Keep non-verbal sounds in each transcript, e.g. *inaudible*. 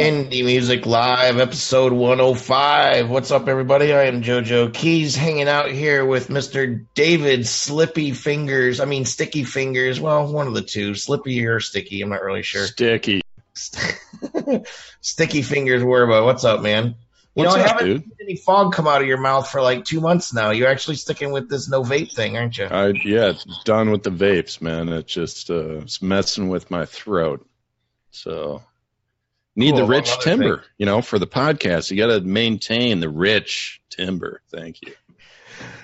Indie Music Live, episode 105. What's up, everybody? I am JoJo Keys, hanging out here with Mr. David Slippy Fingers. I mean, Sticky Fingers. Well, one of the two, Slippy or Sticky. I'm not really sure. Sticky. *laughs* Sticky Fingers Werba. What's up, man? You What's know, I haven't dude? seen any fog come out of your mouth for like two months now. You're actually sticking with this no vape thing, aren't you? I yeah, it's done with the vapes, man. It's just uh, it's messing with my throat. So need Cool, the rich timber, things. you know, for the podcast. You got to maintain the rich timber. Thank you.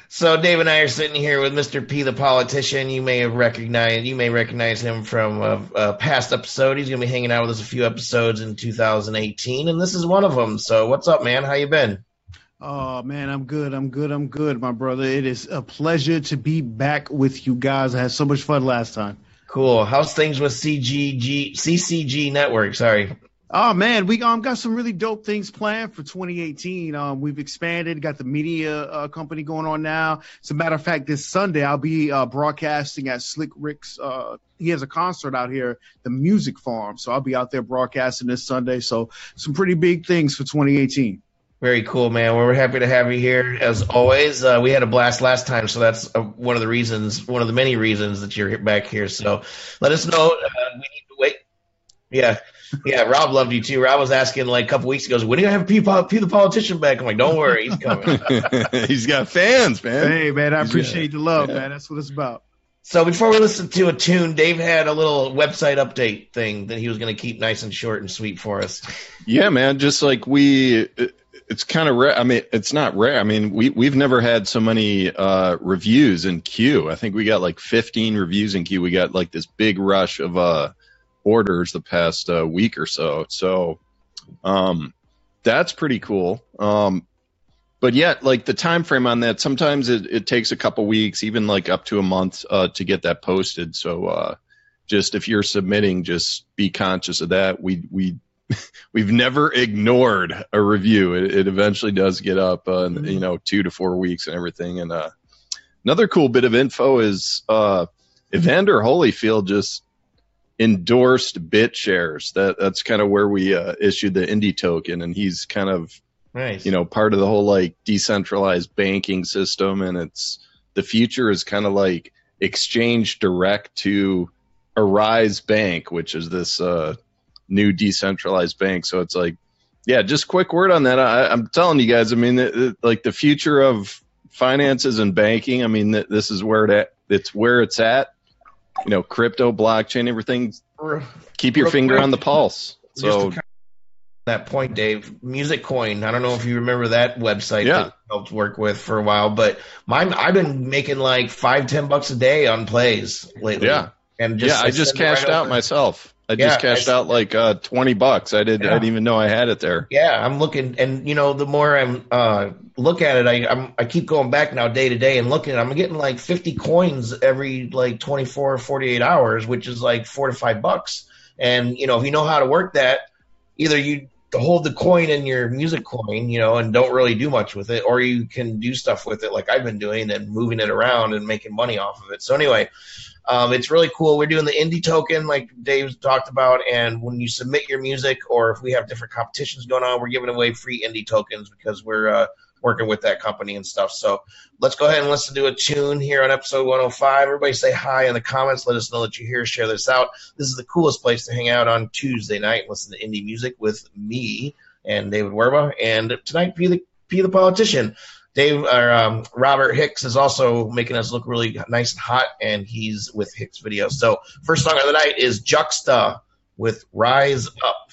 So Dave and I are sitting here with Mr. P, the politician. You may have recognized, you may recognize him from a, a past episode. He's going to be hanging out with us a few episodes in 2018, and this is one of them. So what's up, man? How you been? Oh man, I'm good. I'm good. I'm good, my brother. It is a pleasure to be back with you guys. I had so much fun last time. Cool. How's things with CGG, CCG Network? Sorry. Oh man, we um got some really dope things planned for 2018. Um, we've expanded, got the media uh, company going on now. As a matter of fact, this Sunday I'll be uh, broadcasting at Slick Rick's. Uh, he has a concert out here, the Music Farm. So I'll be out there broadcasting this Sunday. So some pretty big things for 2018. Very cool, man. Well, we're happy to have you here as always. Uh, we had a blast last time, so that's uh, one of the reasons, one of the many reasons that you're back here. So let us know. Uh, we. Yeah. Yeah, Rob loved you too. Rob was asking like a couple weeks ago, when do you have P, P the politician back? I'm like, don't worry, he's coming. *laughs* He's got fans, man. Hey man, I Yeah. appreciate the love, Yeah. man. That's what it's about. so before we listen to a tune, Dave had a little website update thing that he was going to keep nice and short and sweet for us. Yeah, man. Just like we, it- it's kind of rare. I mean, it's not rare. I mean, we we've never had so many uh, reviews in queue. I think we got like 15 reviews in queue. We got like this big rush of uh, orders the past uh, week or so. So, um, that's pretty cool. Um, but yet, like the time frame on that, sometimes it, it takes a couple weeks, even like up to a month, uh, to get that posted. So, uh, just if you're submitting, just be conscious of that. We we *laughs* we've never ignored a review. It, it eventually does get up, uh, you know, two to four weeks and everything. And uh, another cool bit of info is uh, Evander Holyfield just endorsed BitShares. That that's kind of where we uh, issued the indie token, and he's kind of Nice. you know part of the whole like decentralized banking system, and it's the future is kind of like exchange direct to Arise Bank, which is this uh, new decentralized bank. So it's like, yeah, just quick word on that. I, I'm telling you guys, I mean, it, it- like the future of finances and banking. I mean, th- this is where it at, it's where it's at. You know, crypto, blockchain, everything. Keep your finger on the pulse. So to kind of that point, Dave, Music Coin. I don't know if you remember that website Yeah. that I helped work with for a while, but mine I've been making like five, ten bucks a day on plays lately. Yeah. And just yeah, I just it right cashed out myself. I Yeah, just cashed I- out like uh, twenty bucks. I did. I Yeah. didn't even know I had it there. Yeah, I'm looking, and you know, the more I'm uh, look at it, I I'm, I keep going back now day to day and looking. I'm getting like 50 coins every like 24 or 48 hours, which is like four to five bucks. And you know, if you know how to work that, either you hold the coin in your music coin, you know, and don't really do much with it, or you can do stuff with it like I've been doing and moving it around and making money off of it. So anyway, um, it's really cool. We're doing the indie token, like Dave talked about, and when you submit your music, or if we have different competitions going on, we're giving away free indie tokens because we're uh, working with that company and stuff. So let's go ahead and listen to a tune here on episode 105. Everybody say hi in the comments. Let us know that you're here. Share this out. This is the coolest place to hang out on Tuesday night listen to indie music with me and David Werba. And tonight, P the P the politician. Dave or um, Robert Hicks is also making us look really nice and hot, and he's with Hicks Video. So first song of the night is Juxta with Rise Up.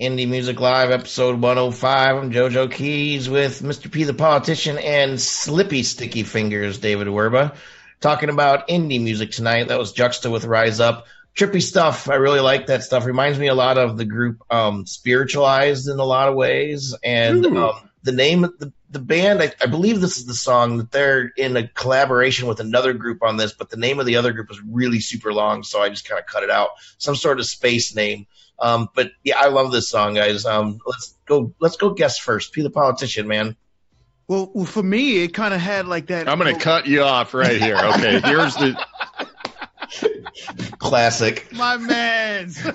Indie Music Live, episode 105. I'm JoJo Keys with Mr. P the Politician and Slippy Sticky Fingers, David Werba. Talking about indie music tonight. That was Juxta with Rise Up. Trippy stuff. I really like that stuff. Reminds me a lot of the group um, Spiritualized in a lot of ways. And um, the name of the, the band, I, I believe this is the song that they're in a collaboration with another group on this, but the name of the other group was really super long, so I just kind of cut it out. Some sort of space name. Um, but yeah, I love this song, guys. Um, let's go. Let's go. Guess first. Be the politician, man. Well, well for me, it kind of had like that. I'm going to cut you off right here. Okay, *laughs* here's the. Classic. my man's. *laughs*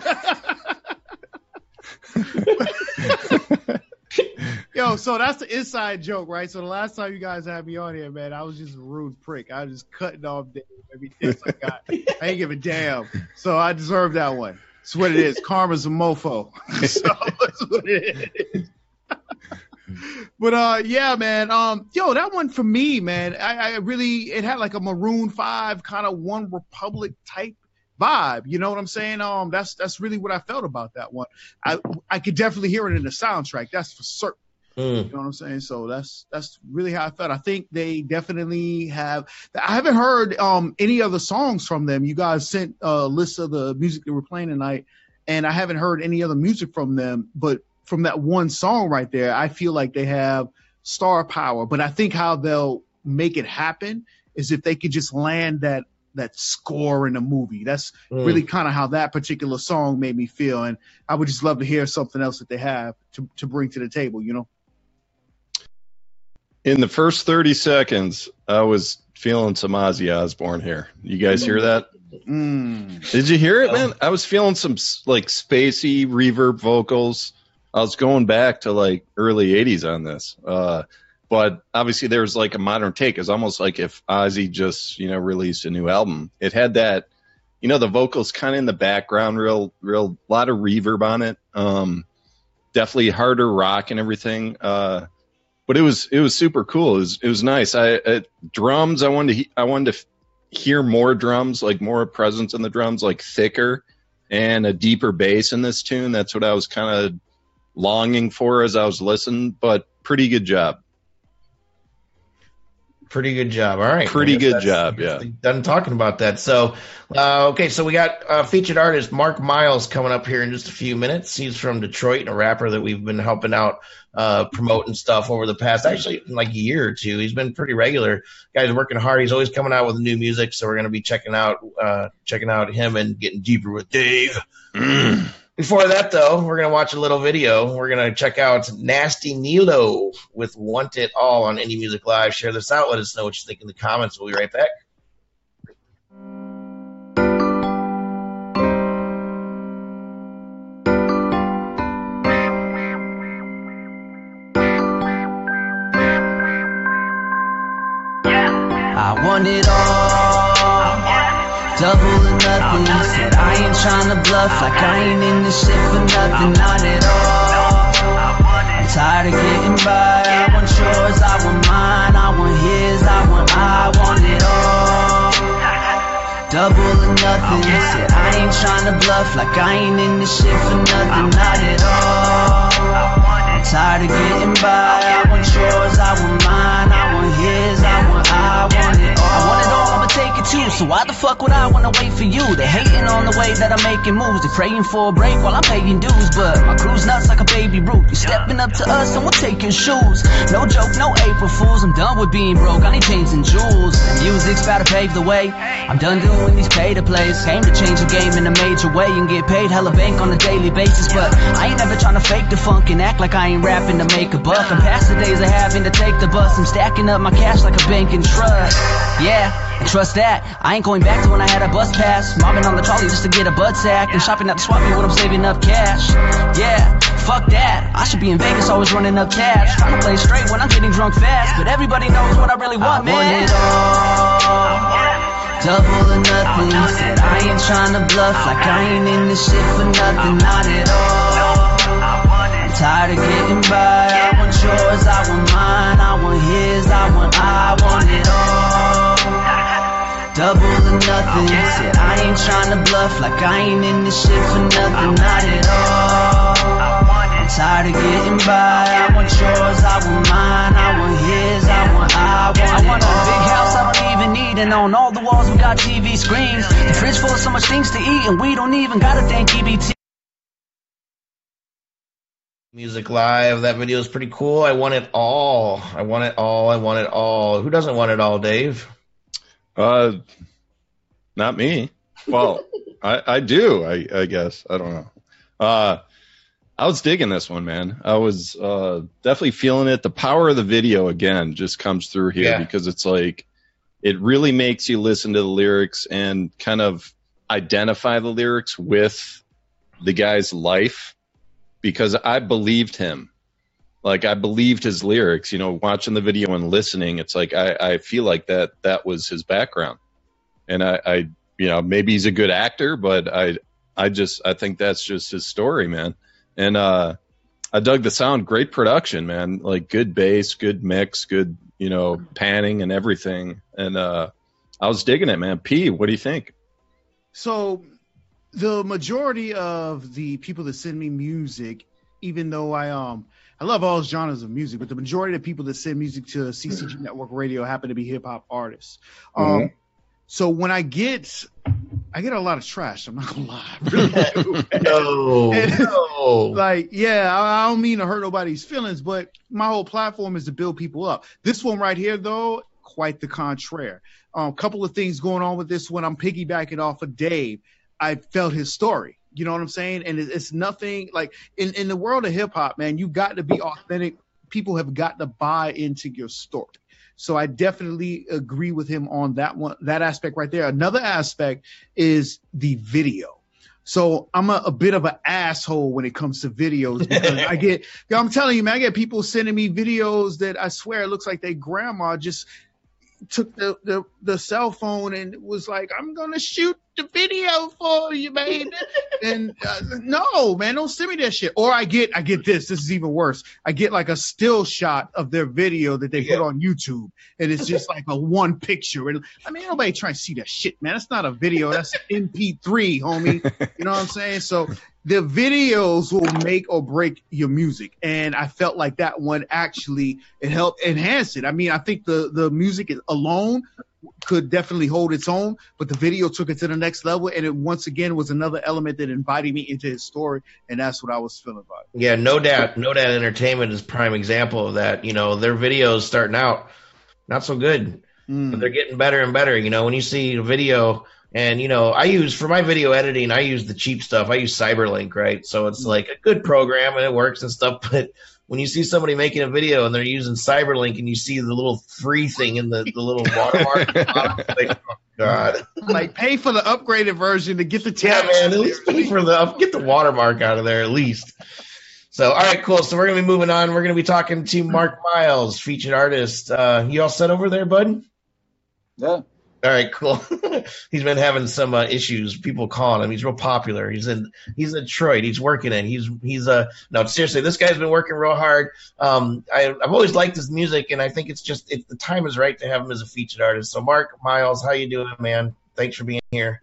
Yo, so that's the inside joke, right? So the last time you guys had me on here, man, I was just a rude prick. I was just cutting off Dave every chance I got. I ain't give a damn. So I deserve that one. That's what it is. Karma's a mofo. *laughs* so that's what it is. *laughs* but uh yeah man um yo that one for me man I, I really it had like a maroon five kind of one republic type vibe you know what i'm saying um that's that's really what i felt about that one i i could definitely hear it in the soundtrack that's for certain Mm. you know what I'm saying? So that's that's really how I felt. I think they definitely have. I haven't heard um any other songs from them. You guys sent a list of the music that we're playing tonight, and I haven't heard any other music from them. But from that one song right there, I feel like they have star power. But I think how they'll make it happen is if they could just land that that score in a movie. That's Mm. really kind of how that particular song made me feel. And I would just love to hear something else that they have to to bring to the table. You know. In the first 30 seconds, I was feeling some Ozzy Osbourne here. You guys hear that? Mm. Did you hear it, man? I was feeling some like spacey reverb vocals. I was going back to like early 80s on this. Uh, but obviously there was like a modern take. It's almost like if Ozzy just, you know, released a new album. It had that, you know, the vocals kind of in the background, real, real, lot of reverb on it. Um, definitely harder rock and everything. Uh, but it was, it was super cool. It was, it was nice. I, drums, I wanted to, I wanted to hear more drums, like more presence in the drums, like thicker and a deeper bass in this tune. That's what I was kind of longing for as I was listening, but pretty good job. Pretty good job. All right. Pretty good job, yeah. Done talking about that. So, uh, okay, so we got uh, featured artist Mark Miles coming up here in just a few minutes. He's from Detroit and a rapper that we've been helping out uh, promoting stuff over the past, actually, like a year or two. He's been pretty regular. Guy's working hard. He's always coming out with new music. So we're going to be checking out uh, checking out him and getting deeper with Dave. Before that, though, we're going to watch a little video. We're going to check out Nasty Nilo with Want It All on Indie Music Live. Share this out. Let us know what you think in the comments. We'll be right back. I want it all. Double nothing. Said I ain't tryna bluff like I ain't in this shit for nothing. Not at all. I'm tired of getting by. I want yours, I want mine, I want his, I want I want it all. Double or nothing. Said I ain't tryna bluff like I ain't in this shit for nothing. Not at all. I'm tired of getting by. I want yours, I want mine, I want his, I want I want it all. Take it too. So why the fuck would I wanna wait for you? They hating on the way that I'm making moves. They praying for a break while I'm paying dues, but my crew's nuts like a baby root. You stepping up to us and take your shoes. No joke, no April Fools. I'm done with being broke. I need chains and jewels. And music's about to pave the way. I'm done doing these pay to plays. Came to change the game in a major way and get paid hella bank on a daily basis, but I ain't never trying to fake the funk and act like I ain't rapping to make a buck. I'm past the days of having to take the bus. I'm stacking up my cash like a bank and trust. Yeah. And trust that, I ain't going back to when I had a bus pass. Mobbing on the trolley just to get a butt sack. And shopping at the swap meet when I'm saving up cash. Yeah, fuck that. I should be in Vegas always running up cash. Trying to play straight when I'm getting drunk fast. But everybody knows what I really want, man. Want it all. Double or nothing. Said I ain't trying to bluff like I ain't in this shit for nothing. Not at all. I'm tired of getting by. I want yours, I want mine, I want his, I want I want it all. Double or nothing. Said I ain't tryna bluff like I ain't in this shit for nothing. Not at all. I'm tired of getting by. I want yours, I want mine, I want his, I want I want. I want a big house I don't even need, and on all the walls we got TV screens. The fridge full of so much things to eat, and we don't even gotta thank E EBT. Music Live. That video is pretty cool. I want it all. I want it all. I want it all. Who doesn't want it all, Dave? Uh, not me. Well, *laughs* I, I do. I, I guess I don't know. Uh, I was digging this one, man. I was uh, definitely feeling it. The power of the video again just comes through here Yeah. because it's like it really makes you listen to the lyrics and kind of identify the lyrics with the guy's life because I believed him. Like I believed his lyrics, you know, watching the video and listening, it's like I, I feel like that that was his background. And I, I you know, maybe he's a good actor, but I I just I think that's just his story, man. And uh I dug the sound, great production, man. Like good bass, good mix, good, you know, panning and everything. And uh I was digging it, man. P, what do you think? So, the majority of the people that send me music, even though I um I love all genres of music, but the majority of people that send music to CCG Network Radio happen to be hip hop artists. Um, so when I get, I get a lot of trash. I'm not gonna lie, really. *laughs* *laughs* No, no. like yeah I, I don't mean to hurt nobody's feelings but my whole platform is to build people up this one right here though quite the contrary a um, couple of things going on with this one i'm piggybacking off of dave i felt his story you know what i'm saying and it, it's nothing like in, in the world of hip-hop man you got to be authentic people have got to buy into your story so I definitely agree with him on that one, that aspect right there. Another aspect is the video. So I'm a, a bit of an asshole when it comes to videos *laughs* because I get, I'm telling you, man, I get people sending me videos that I swear it looks like their grandma just took the, the, the cell phone and was like, I'm going to shoot the video for you, man. and uh, no, man, don't send me that shit. Or I get, I get this. This is even worse. I get like a still shot of their video that they Yeah. put on YouTube, and it's just like a one picture. And I mean, nobody trying to see that shit, man. That's not a video. That's MP3, homie. You know what I'm saying? So the videos will make or break your music, and I felt like that one actually it helped enhance it. I mean, I think the the music alone could definitely hold its own, but the video took it to the next level, and it once again was another element that invited me into his story, and that's what I was feeling about it. Yeah, no doubt. No doubt entertainment is prime example of that. You know, their videos starting out not so good, Mm. but they're getting better and better. You know, when you see a video and you know, I use for my video editing, I use the cheap stuff. I use Cyberlink, right? So it's like a good program and it works and stuff, *laughs* but when you see somebody making a video and they're using Cyberlink and you see the little free thing in the, the little watermark, at the bottom, it's *laughs* like, oh God. like pay for the upgraded version to get the Yeah, man. At least pay for the get the watermark out of there at least. So, all right, cool. So we're gonna be moving on. We're gonna be talking to Mark Miles, featured artist. Uh, you all set over there, bud? Yeah. All right, cool. *laughs* he's been having some uh, issues. People calling him. He's real popular. He's in he's in Detroit. He's working it. He's he's uh no seriously. This guy's been working real hard. Um, I, I've always liked his music, and I think it's just it, the time is right to have him as a featured artist. So, Mark Miles, how you doing, man? Thanks for being here.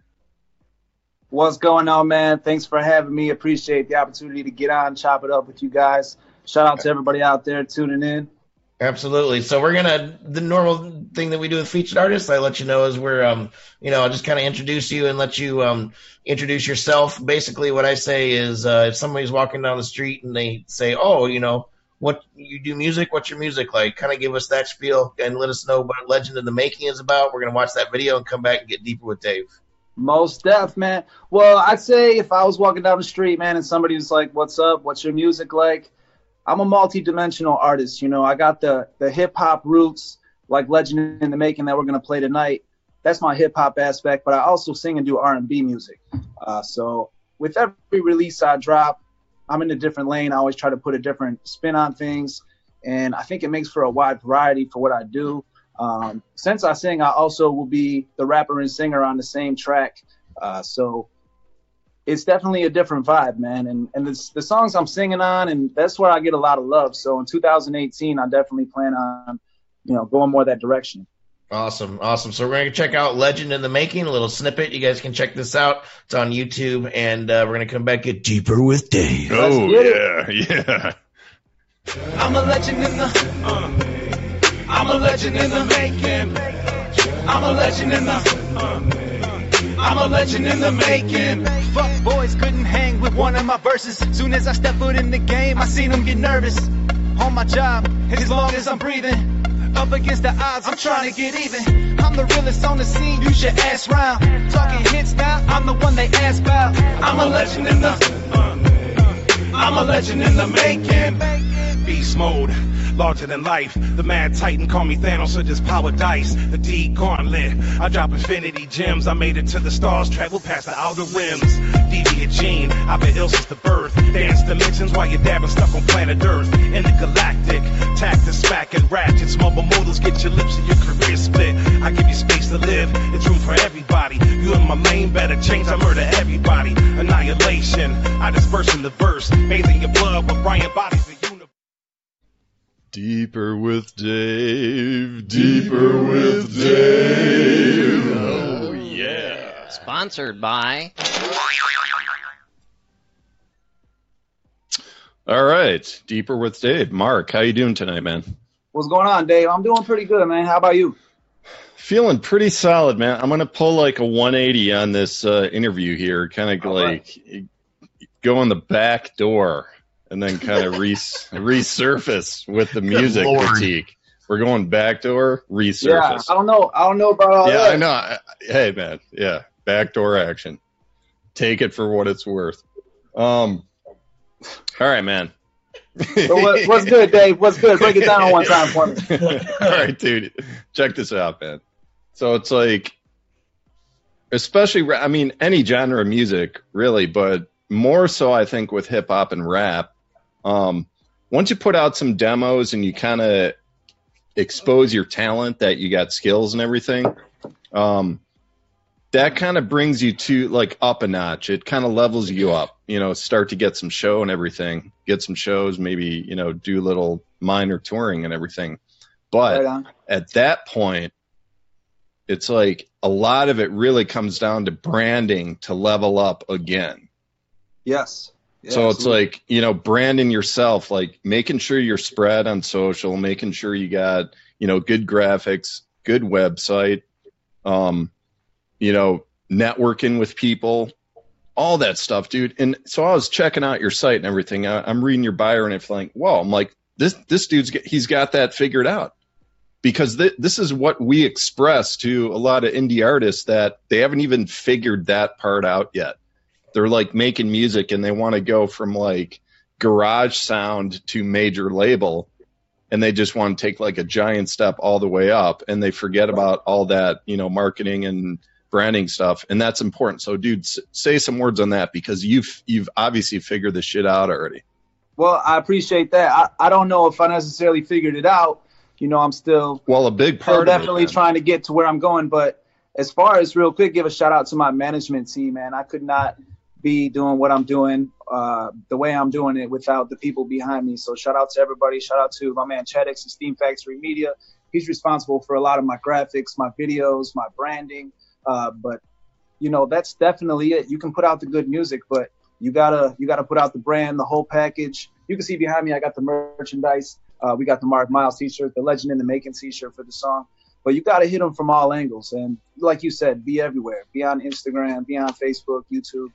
What's going on, man? Thanks for having me. Appreciate the opportunity to get on, chop it up with you guys. Shout out to everybody out there tuning in. Absolutely. So we're gonna the normal thing that we do with featured artists. I let you know is we're um you know I'll just kind of introduce you and let you um introduce yourself. Basically, what I say is uh, if somebody's walking down the street and they say, oh, you know, what you do music, what's your music like? Kind of give us that spiel and let us know what Legend of the Making is about. We're gonna watch that video and come back and get deeper with Dave. Most deaf, man. Well, I'd say if I was walking down the street, man, and somebody was like, "What's up? What's your music like?" I'm a multi-dimensional artist. You know, I got the the hip hop roots, like Legend in the Making that we're gonna play tonight. That's my hip hop aspect, but I also sing and do R&B music. Uh, so with every release I drop, I'm in a different lane. I always try to put a different spin on things, and I think it makes for a wide variety for what I do. Um, since I sing, I also will be the rapper and singer on the same track. Uh, so it's definitely a different vibe, man. And and it's the songs I'm singing on, and that's where I get a lot of love. So in 2018, I definitely plan on, you know, going more that direction. Awesome, awesome. So we're gonna check out Legend in the Making, a little snippet. You guys can check this out. It's on YouTube, and uh, we're gonna come back get deeper with Dave. Oh get yeah, *laughs* yeah. I'm a legend in the. Uh, I'm a legend in the making. I'm a legend in the. Uh, I'm a legend in the making. Fuck boys couldn't hang with one of my verses. Soon as I step foot in the game, I seen them get nervous. On my job, as long as I'm breathing. Up against the odds, I'm trying to get even. I'm the realest on the scene, you should ask round. Talking hits now, I'm the one they ask about. I'm a legend in the. I'm a legend in the making. Beast mode, larger than life. The mad titan call me Thanos or just power dice. The D gauntlet. I drop infinity gems. I made it to the stars, traveled past the outer rims. Deviant gene, I've been ill since the birth. Dance dimensions while you're dabbing stuck on planet Earth. In the galactic, the smack and ratchets. Mobile modals get your lips and your career split. I give you space to live, it's room for everybody. You and my lane, better change, I murder everybody. Annihilation, I disperse in the verse. Bathing your blood with Brian bodies. Deeper with Dave. Deeper with Dave. Oh yeah. Sponsored by. All right, deeper with Dave. Mark, how you doing tonight, man? What's going on, Dave? I'm doing pretty good, man. How about you? Feeling pretty solid, man. I'm gonna pull like a 180 on this uh, interview here, kind of All like go in the back door and then kind of *laughs* re- resurface with the music critique. We're going back door, Yeah. I don't know. I don't know about all Yeah, that. I know. Hey, man. Yeah, backdoor action. Take it for what it's worth. Um. All right, man. So what, what's good, Dave? What's good? Break it down one time for me. *laughs* All right, dude. Check this out, man. So it's like, especially, I mean, any genre of music, really, but more so, I think, with hip hop and rap. Um, once you put out some demos and you kind of expose your talent, that you got skills and everything, um, that kind of brings you to like up a notch. It kind of levels you up, you know, start to get some show and everything, get some shows, maybe, you know, do little minor touring and everything. But Right at that point, it's like a lot of it really comes down to branding to level up again. Yes. So it's like, you know, branding yourself, like making sure you're spread on social, making sure you got, you know, good graphics, good website, um, you know, networking with people, all that stuff, dude. And so I was checking out your site and everything. I, I'm reading your bio and it's like, whoa, I'm like, this, this dude's, he's got that figured out because th- this is what we express to a lot of indie artists that they haven't even figured that part out yet. They're like making music and they want to go from like garage sound to major label and they just want to take like a giant step all the way up and they forget about all that, you know, marketing and branding stuff and that's important. So dude, s- say some words on that because you've you've obviously figured this shit out already. Well, I appreciate that. I, I don't know if I necessarily figured it out. You know, I'm still Well, a big part of it, definitely trying to get to where I'm going. But as far as real quick, give a shout out to my management team, man. I could not be doing what I'm doing uh, the way I'm doing it without the people behind me. So shout out to everybody. Shout out to my man Chadix and Steam Factory Media. He's responsible for a lot of my graphics, my videos, my branding. Uh, but you know, that's definitely it. You can put out the good music, but you gotta you gotta put out the brand, the whole package. You can see behind me, I got the merchandise. Uh, we got the Mark Miles T-shirt, the Legend in the Making T-shirt for the song. But you gotta hit them from all angles, and like you said, be everywhere. Be on Instagram, be on Facebook, YouTube.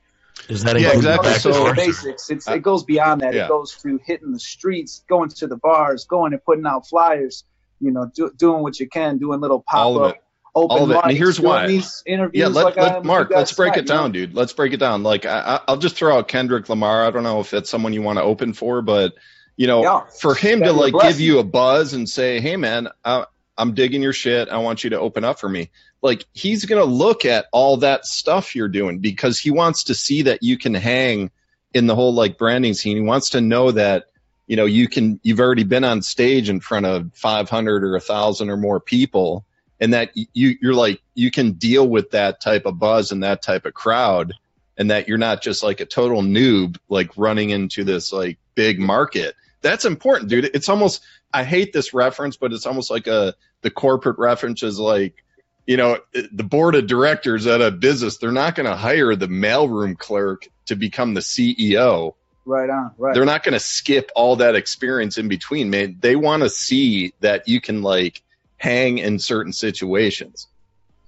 Is that Yeah, including exactly. That's So- basics. It's, uh, it goes beyond that. Yeah. It goes to hitting the streets, going to the bars, going and putting out flyers. You know, do, doing what you can, doing little pop All of up it. open All of it. And here's doing why. These interviews Yeah, let, like let Mark, let's break tonight, it down, you know? dude. Let's break it down. Like I, I- I'll just throw out Kendrick Lamar. I don't know if it's someone you want to open for, but you know, Yeah. for him to That'd be a like give you a buzz and say, "Hey, man, I, I'm digging your shit. I want you to open up for me." Like he's gonna look at all that stuff you're doing because he wants to see that you can hang in the whole like branding scene. He wants to know that you know you can. You've already been on stage in front of 500 or a thousand or more people and that you you're like you can deal with that type of buzz and that type of crowd and that you're not just like a total noob like running into this like big market that's important, dude. It's almost I hate this reference, but it's almost like a the corporate reference is like, you know, the board of directors at a business, they're not going to hire the mailroom clerk to become the CEO. Right on. Right. They're not going to skip all that experience in between, man. They want to see that you can like hang in certain situations.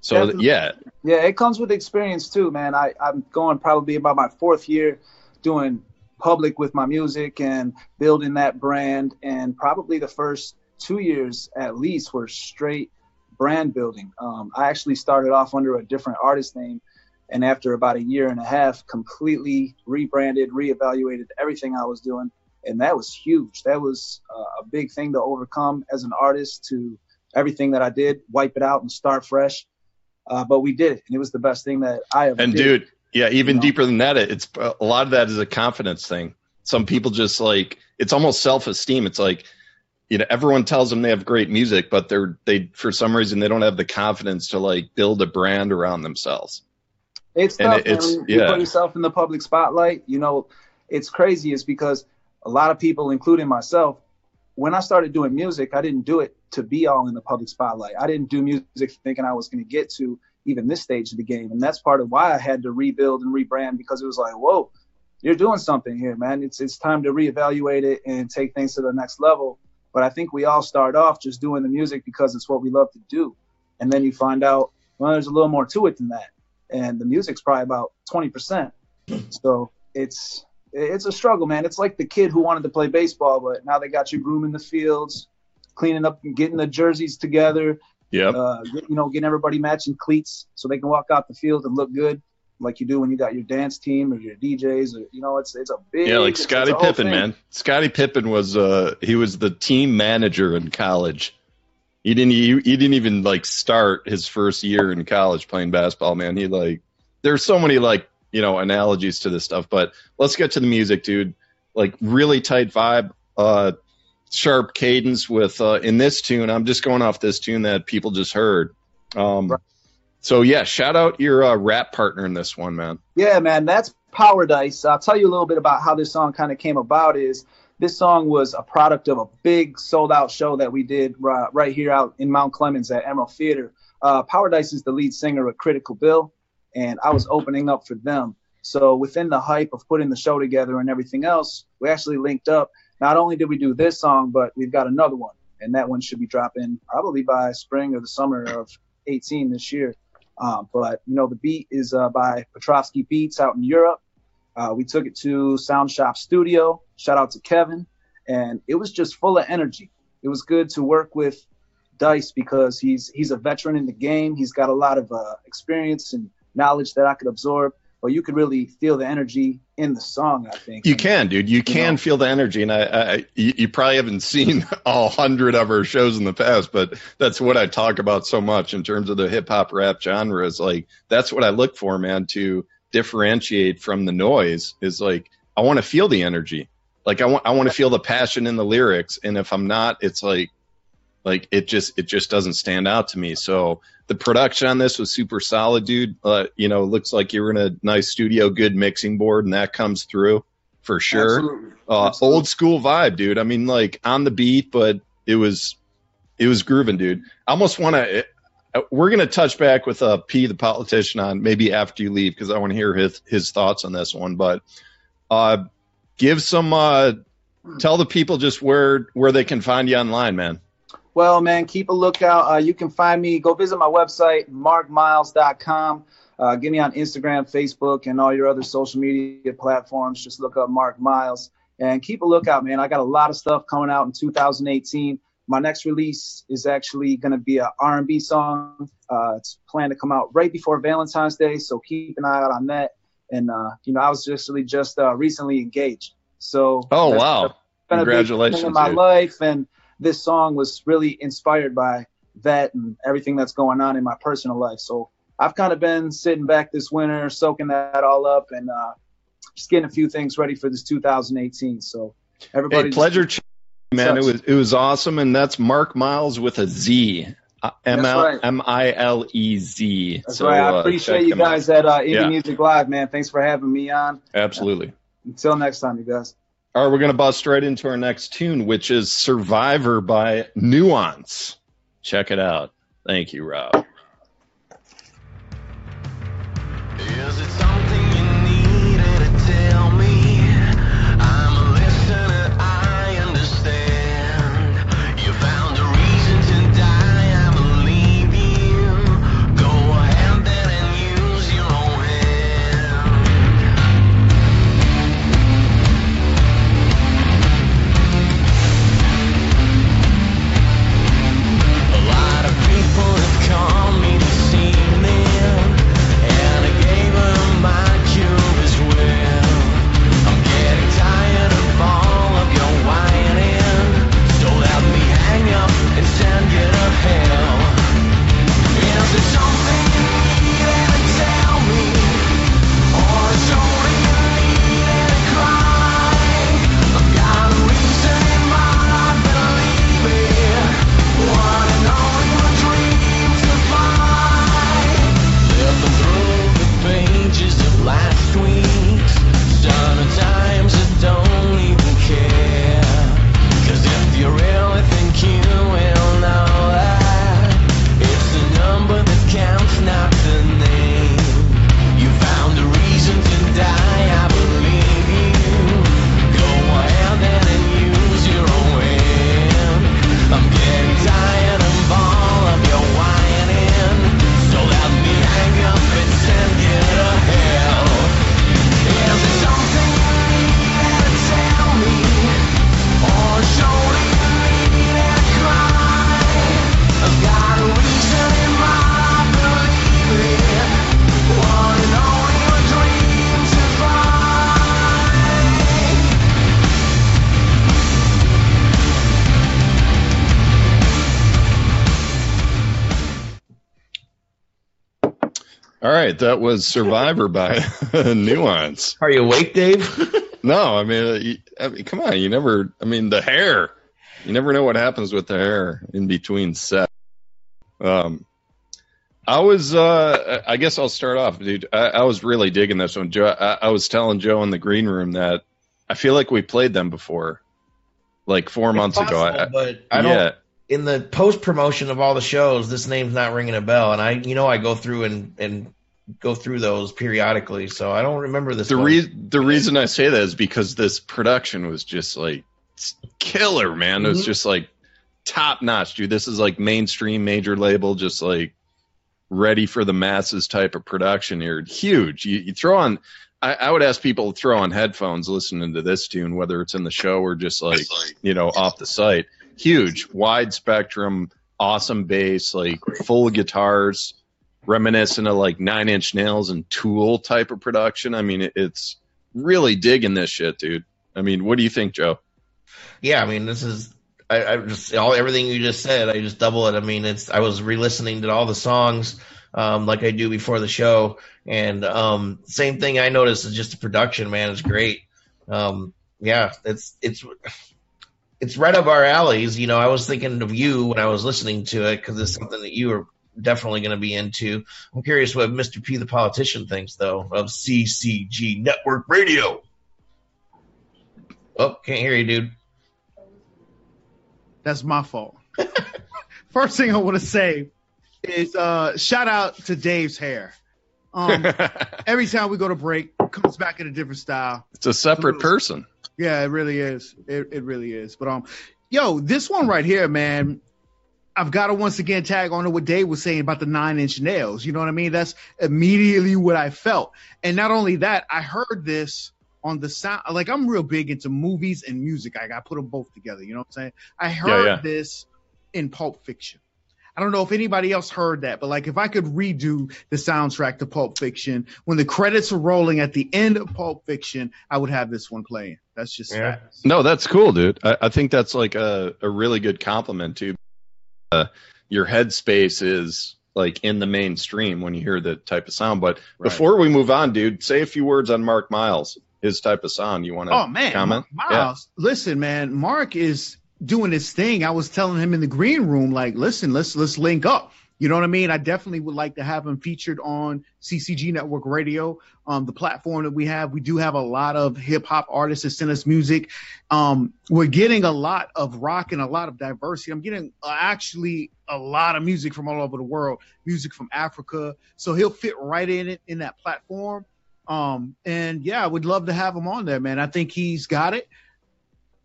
So Definitely. yeah, Yeah, it comes with experience too, man. I, I'm going probably about my fourth year doing public with my music and building that brand. And probably the first two years at least were straight brand building. Um, I actually started off under a different artist name. And after about a year and a half, completely rebranded, reevaluated everything I was doing. And that was huge. That was uh, a big thing to overcome as an artist to everything that I did, wipe it out and start fresh. Uh, but we did it, and it was the best thing that I ever and did. dude, yeah, even You know? deeper than that, it's uh, a lot of that is a confidence thing. Some people just like it's almost self esteem. It's like you know everyone tells them they have great music, but they're they for some reason they don't have the confidence to like build a brand around themselves. It's And tough. it- it's- You yeah. put yourself in the public spotlight. You know, it's crazy. Is because a lot of people, including myself, when I started doing music, I didn't do it to be all in the public spotlight. I didn't do music thinking I was going to get to even this stage of the game, and that's part of why I had to rebuild and rebrand because it was like, whoa, you're doing something here, man. It's it's time to reevaluate it and take things to the next level. But I think we all start off just doing the music because it's what we love to do, and then you find out, well, there's a little more to it than that and the music's probably about 20%. So it's it's a struggle, man. It's like the kid who wanted to play baseball, but now they got you grooming the fields, cleaning up and getting the jerseys together, Yep. uh, you know, getting everybody matching cleats so they can walk out the field and look good like you do when you got your dance team or your DJs or you know, it's it's a big Yeah, like Scottie it's a whole Pippen, man. Scottie Pippen was uh he was the team manager in college. He didn't he, he didn't even like start his first year in college playing basketball, man. He like there's so many like, you know, analogies to this stuff, but let's get to the music, dude. Like really tight vibe, uh sharp cadence with uh in this tune. I'm just going off this tune that people just heard. Um Right. so yeah, shout out your uh, rap partner in this one, man. Yeah, man, that's Power Dice. I'll tell you a little bit about how this song kind of came about. Is this song was a product of a big sold out show that we did right, right here out in Mount Clemens at Emerald Theater. Uh, Power Dice is the lead singer of Critical Bill, and I was opening up for them. So within the hype of putting the show together and everything else, we actually linked up. Not only did we do this song, but we've got another one, and that one should be dropping probably by spring or the summer of 18 this year. Um, but you know, the beat is uh, by Petrovsky Beats out in Europe. Uh, we took it to Sound Shop Studio. Shout out to Kevin, and it was just full of energy. It was good to work with Dice because he's he's a veteran in the game. He's got a lot of uh, experience and knowledge that I could absorb. But you could really feel the energy in the song. I think You can, dude. You can know. feel the energy, and I, I you, you probably haven't seen *laughs* all hundred of our shows in the past, but that's what I talk about so much in terms of the hip hop rap genre. Is like that's what I look for, man, to differentiate from the noise. Is like I want to feel the energy, like I want I want to feel the passion in the lyrics, and if I'm not, it's like like it just it just doesn't stand out to me. So the production on this was super solid, dude. Uh, you know, looks like you were in a nice studio, good mixing board, and that comes through for sure. Absolutely. Uh, Absolutely. old school vibe, dude. I mean, like on the beat, but it was it was grooving, dude. I almost want to. We're gonna touch back with uh, P the politician on maybe after you leave because I want to hear his his thoughts on this one. But uh, give some uh, tell the people just where where they can find you online, man. Well, man, keep a lookout. Uh, you can find me. Go visit my website, markmiles.com. Uh, get me on Instagram, Facebook, and all your other social media platforms. Just look up Mark Miles and keep a lookout, man. I got a lot of stuff coming out in 2018. My next release is actually going to be a R&B song. Uh, it's planned to come out right before Valentine's Day, so keep an eye out on that. And uh, you know, I was just really just uh, recently engaged, so Oh wow! been a big thing Congratulations, in my dude. life and this song was really inspired by that and everything that's going on in my personal life so i've kind of been sitting back this winter soaking that all up and uh, just getting a few things ready for this 2018 so everybody Hey, just- pleasure, ch- man. It was it was awesome, and that's Mark Miles with a Z. Uh, That's right. M I L E Z. that's So, right uh, i appreciate check you him out. guys at uh, indie Yeah. music live man thanks for having me on Absolutely. until next time you guys All right, we're going to bust right into our next tune, which is Survivor by Nuance. Check it out. Thank you, Rob. All right, that was Survivor by *laughs* Nuance. Are you awake, Dave? *laughs* No, I mean, uh, you, I mean, come on, you never. I mean, the hair. You never know what happens with the hair in between sets. Um, I was. Uh, I guess I'll start off, dude. I, I was really digging this one, Joe. I, I was telling Joe in the green room that I feel like we played them before, like four months ago. I, but I don't. yeah, In the post promotion of all the shows, this name's not ringing a bell, and I, you know, I go through and and go through those periodically, so I don't remember this. the one. re- the reason I say that is because this production was just like killer, man. It was Mhm. just like top notch, dude. This is like mainstream major label, just like ready for the masses type of production here. Huge. You, you throw on. I, I would ask people to throw on headphones listening to this tune, whether it's in the show or just like you know off the site. Huge, wide spectrum, awesome bass, like full guitars, reminiscent of like Nine Inch Nails and Tool type of production. I mean, it's really digging this shit, dude. I mean, what do you think, Joe? yeah, I mean, this is I, I just all everything you just said. I just double it. I mean, it's I was re-listening to all the songs um, like I do before the show, and um, same thing I noticed is just the production. Man, it's great. Um, yeah, it's it's it's right up our alleys. You know, I was thinking of you when I was listening to it because it's something that you are definitely going to be into. I'm curious what Mr. P the politician thinks though of CCG Network Radio. Oh, can't hear you, dude. That's my fault. *laughs* First thing I want to say is uh, shout out to Dave's hair. Um, *laughs* every time we go to break, comes back in a different style. it's a separate person. Yeah, it really is. It, it really is. But um, yo, this one right here, man. I've got to once again tag on to what Dave was saying about the nine inch nails. You know what I mean? That's immediately what I felt. And not only that, I heard this on the sound. Like I'm real big into movies and music. I got put them both together. You know what I'm saying? I heard yeah. this in Pulp Fiction. I don't know if anybody else heard that, but like if I could redo the soundtrack to Pulp Fiction, when the credits are rolling at the end of Pulp Fiction, I would have this one playing. That's just Yeah. facts. No, that's cool, dude. I, I think that's like a, a really good compliment too. Uh, your headspace is like in the mainstream when you hear that type of sound. But Right. before we move on, dude, say a few words on Mark Miles, his type of sound. You want to Oh man, comment? Miles, listen, man, Mark is doing his thing. I was telling him in the green room, like, listen, let's let's link up. You know what I mean? I definitely would like to have him featured on CCG Network Radio, um, the platform that we have. We do have a lot of hip hop artists that send us music. Um, we're getting a lot of rock and a lot of diversity. I'm getting uh, actually a lot of music from all over the world, music from Africa. So he'll fit right in it in that platform. Um, and yeah, I would love to have him on there, man. I think he's got it.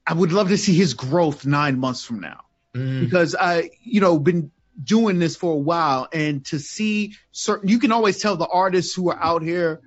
I would love to see his growth nine months from now Mm. because I, you know, been doing this for a while and to see certain, you can always tell the artists who are out here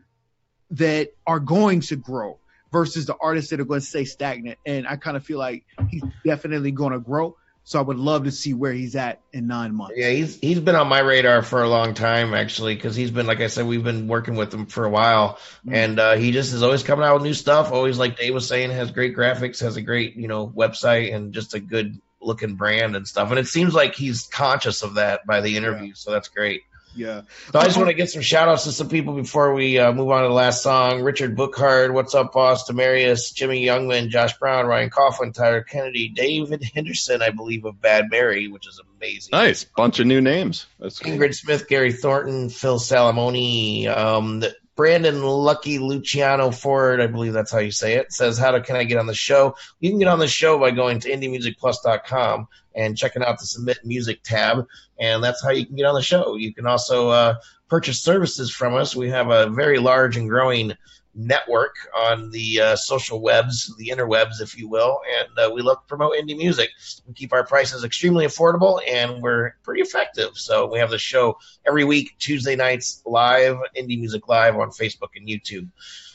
that are going to grow versus the artists that are going to stay stagnant. And I kind of feel like he's definitely going to grow. So I would love to see where he's at in nine months. Yeah, he's he's been on my radar for a long time actually, because he's been like I said, we've been working with him for a while, Mhm. and uh, he just is always coming out with new stuff. Always like Dave was saying, has great graphics, has a great you know website, and just a good looking brand and stuff. And it seems like he's conscious of that by the interview, so that's great. Yeah. So I just want to get some shout outs to some people before we uh, move on to the last song. Richard Bookhard, What's Up, Boss? Demarius, Jimmy Youngman, Josh Brown, Ryan Coughlin, Tyler Kennedy, David Henderson, I believe, of Bad Mary, which is amazing. Nice bunch of new names. That's cool. Ingrid Smith, Gary Thornton, Phil Salamoni, um, the- Brandon Lucky Luciano Ford, I believe that's how you say it, says, How do, can I get on the show? You can get on the show by going to indiemusicplus.com and checking out the Submit Music tab, and that's how you can get on the show. You can also uh, purchase services from us. We have a very large and growing network on the uh, social webs, the interwebs, if you will, and uh, we love to promote indie music. We keep our prices extremely affordable, and we're pretty effective. So we have the show every week, Tuesday nights live, Indie Music Live on Facebook and YouTube.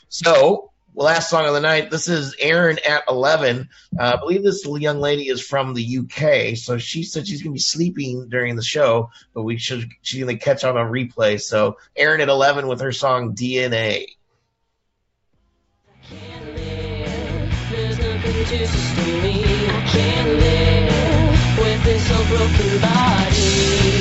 So last song of the night. This is Aaron at 11. Uh, I believe this young lady is from the UK. So she said she's going to be sleeping during the show, but we should, she's going to catch on on replay. So Aaron at 11 with her song DNA. Can't live. There's nothing to sustain me. Can't live with this old broken body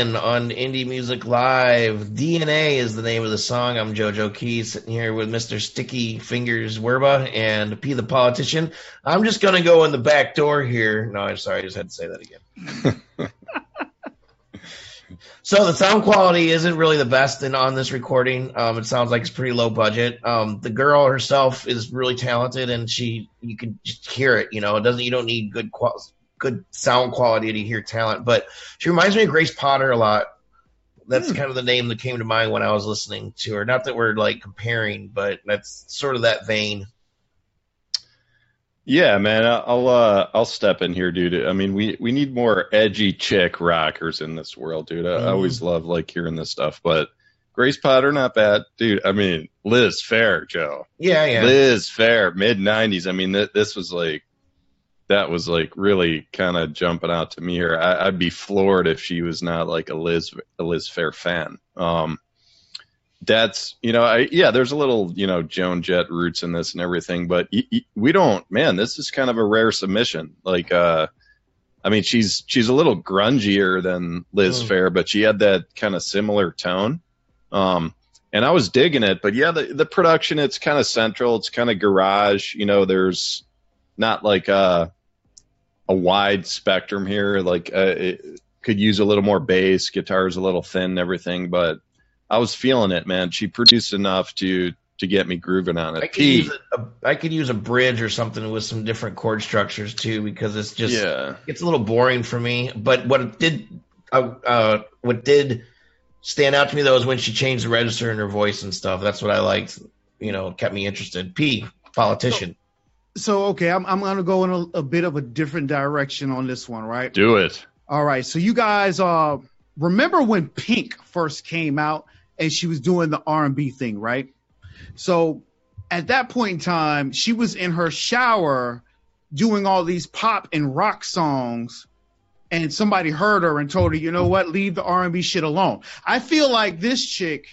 11 on Indie Music Live. DNA is the name of the song. I'm JoJo Keys sitting here with Mr. Sticky Fingers Werba and P the Politician. I'm just going to go in the back door here. No, I'm sorry. I just had to say that again. *laughs* So the sound quality isn't really the best in on this recording. Um, it sounds like it's pretty low budget. Um, the girl herself is really talented, and she you can just hear it. You know, it doesn't. You don't need good qual- good sound quality to hear talent, but she reminds me of Grace Potter a lot. That's kind of the name that came to mind when I was listening to her. Not that we're like comparing, but that's sort of that vein. Yeah, man, I'll uh, I'll step in here, dude. I mean, we we need more edgy chick rockers in this world, dude. I, I Mhm. always love like hearing this stuff, but Grace Potter, not bad, dude. I mean, Liz Phair, Joe. Yeah, yeah. Liz Phair, mid '90s. I mean, th- this was like that was like really kind of jumping out to me here. I- I'd be floored if she was not like a Liz a Liz Phair fan. Um, that's you know, I yeah, there's a little you know Joan Jett roots in this and everything, but y- y- we don't. Man, this is kind of a rare submission. Like, uh, I mean, she's she's a little grungier than Liz Mm. Phair, but she had that kind of similar tone. Um, and I was digging it, but yeah, the, the production, it's kind of central. It's kind of garage. You know, there's not like a, a wide spectrum here. Like, uh, it could use a little more bass. Guitar's a little thin and everything, but I was feeling it, man. She produced enough to, to get me grooving on it. I could, use a, a, I could use a bridge or something with some different chord structures too, because it's just yeah. it's a little boring for me. But what it did, uh, uh, what did stand out to me though is when she changed the register in her voice and stuff. That's what I liked. You know, kept me interested. P politician. So okay, I'm I'm gonna go in a, a bit of a different direction on this one, right? Do it. All right. So you guys uh remember when Pink first came out and she was doing the R&B thing, right? So at that point in time, she was in her shower doing all these pop and rock songs and somebody heard her and told her, "You know what? Leave the R&B shit alone." I feel like this chick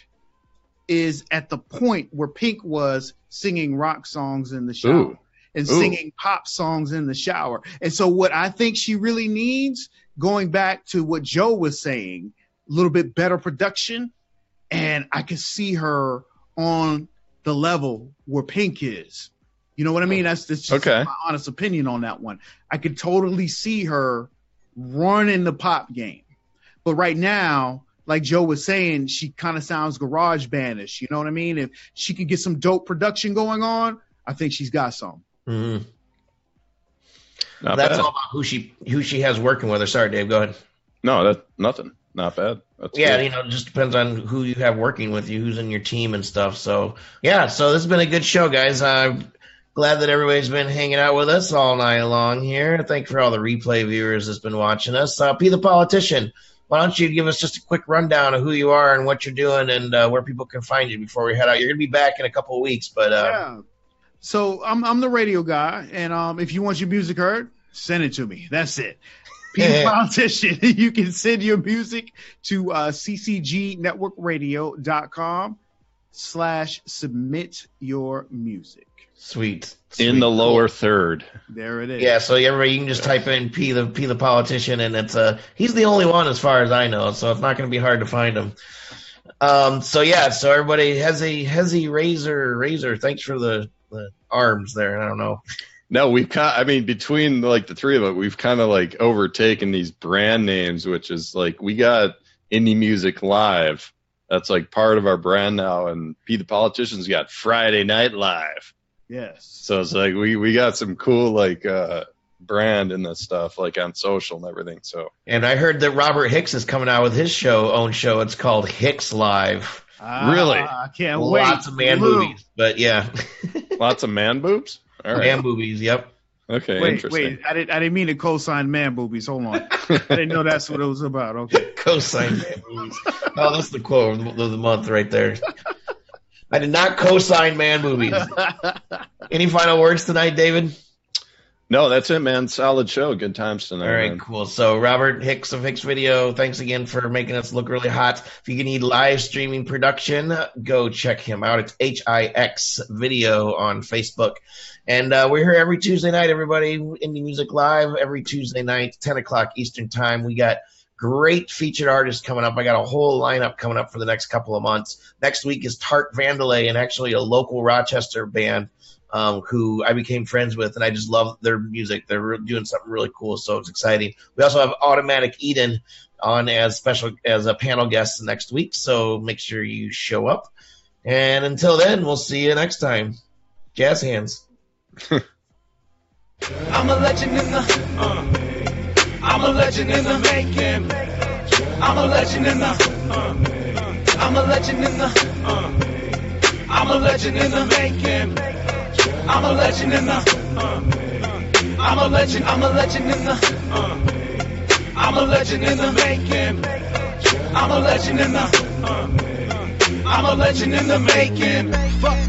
is at the point where Pink was singing rock songs in the shower Ooh. And Ooh. singing pop songs in the shower. And so what I think she really needs, going back to what Joe was saying, a little bit better production, and I could see her on the level where Pink is. You know what I mean? Hmm. That's, that's just Okay. my honest opinion on that one. I could totally see her running the pop game. But right now, like Joe was saying, she kind of sounds garage bandish. You know what I mean? If she could get some dope production going on, I think she's got some. Mhm. That's bad. all about who she who she has working with her. Sorry, Dave. Go ahead. No, that nothing. Not bad. That's Yeah, good. you know, it just depends on who you have working with you, who's in your team and stuff. So, yeah, so this has been a good show, guys. I'm glad that everybody's been hanging out with us all night long here. Thank you for all the replay viewers that's been watching us. Uh, P the Politician, why don't you give us just a quick rundown of who you are and what you're doing and uh, where people can find you before we head out? You're going to be back in a couple of weeks, but uh, yeah. So I'm I'm the radio guy, and um, if you want your music heard, send it to me. That's it. *laughs* Peter Politician. *laughs* You can send your music to uh, ccgnetworkradio.com slash submit your music. sweet. in the lower third. There it is. Yeah, so everybody you can just type in P the P the politician, and it's uh he's the only one as far as I know, so it's not going to be hard to find him. Um, so yeah, so everybody has a Hezi Razor Razor. Thanks for the, the arms there. I don't know. No, we've kind. I mean, between like the three of us, we've kind of like overtaken these brand names, which is like we got indie music live. That's like part of our brand now, and P the politician's got Friday Night Live. Yes. So it's like we we got some cool like uh brand in this stuff, like on social and everything. So And I heard that Robert Hicks is coming out with his show own show. It's called Hicks Live. Really? Ah, I can't wait. Lots of man Lou. movies, but yeah, *laughs* lots of man boobs. All right. man movies. Yep. Okay. Wait, interesting. wait. I didn't. I didn't mean to co-sign man boobies. Hold on. I didn't know that's what it was about. Okay. *laughs* Co-sign man movies. Oh, that's the quote of the of the month right there. I did not co-sign man movies. *laughs* Any final words tonight, David? No, that's it, man. Solid show. Good times tonight. All right, man. cool. So Robert Hicks of Hix Video, thanks again for making us look really hot. If you need live streaming production, go check him out. It's H I X Video on Facebook. And uh, we're here every Tuesday night, everybody. Indie Music Live every Tuesday night, 10 o'clock Eastern Time. We got great featured artists coming up. I got a whole lineup coming up for the next couple of months. Next week is Tart Vandalay and actually a local Rochester band um, who I became friends with, and I just love their music. They're re- doing something really cool, so it's exciting. We also have Automatic Eden on as special as a panel guest next week, so make sure you show up. And until then, we'll see you next time. Jazz hands. *laughs* I'm a legend in the. Uh, I'm a legend in the making. I'm a legend in the. Uh, I'm a legend in the. Uh, I'm a legend in the making. I'm a legend in the. Uh, I'm a legend. I'm a legend in the. I'm a legend in the making. I'm a legend in the. I'm a legend in the making.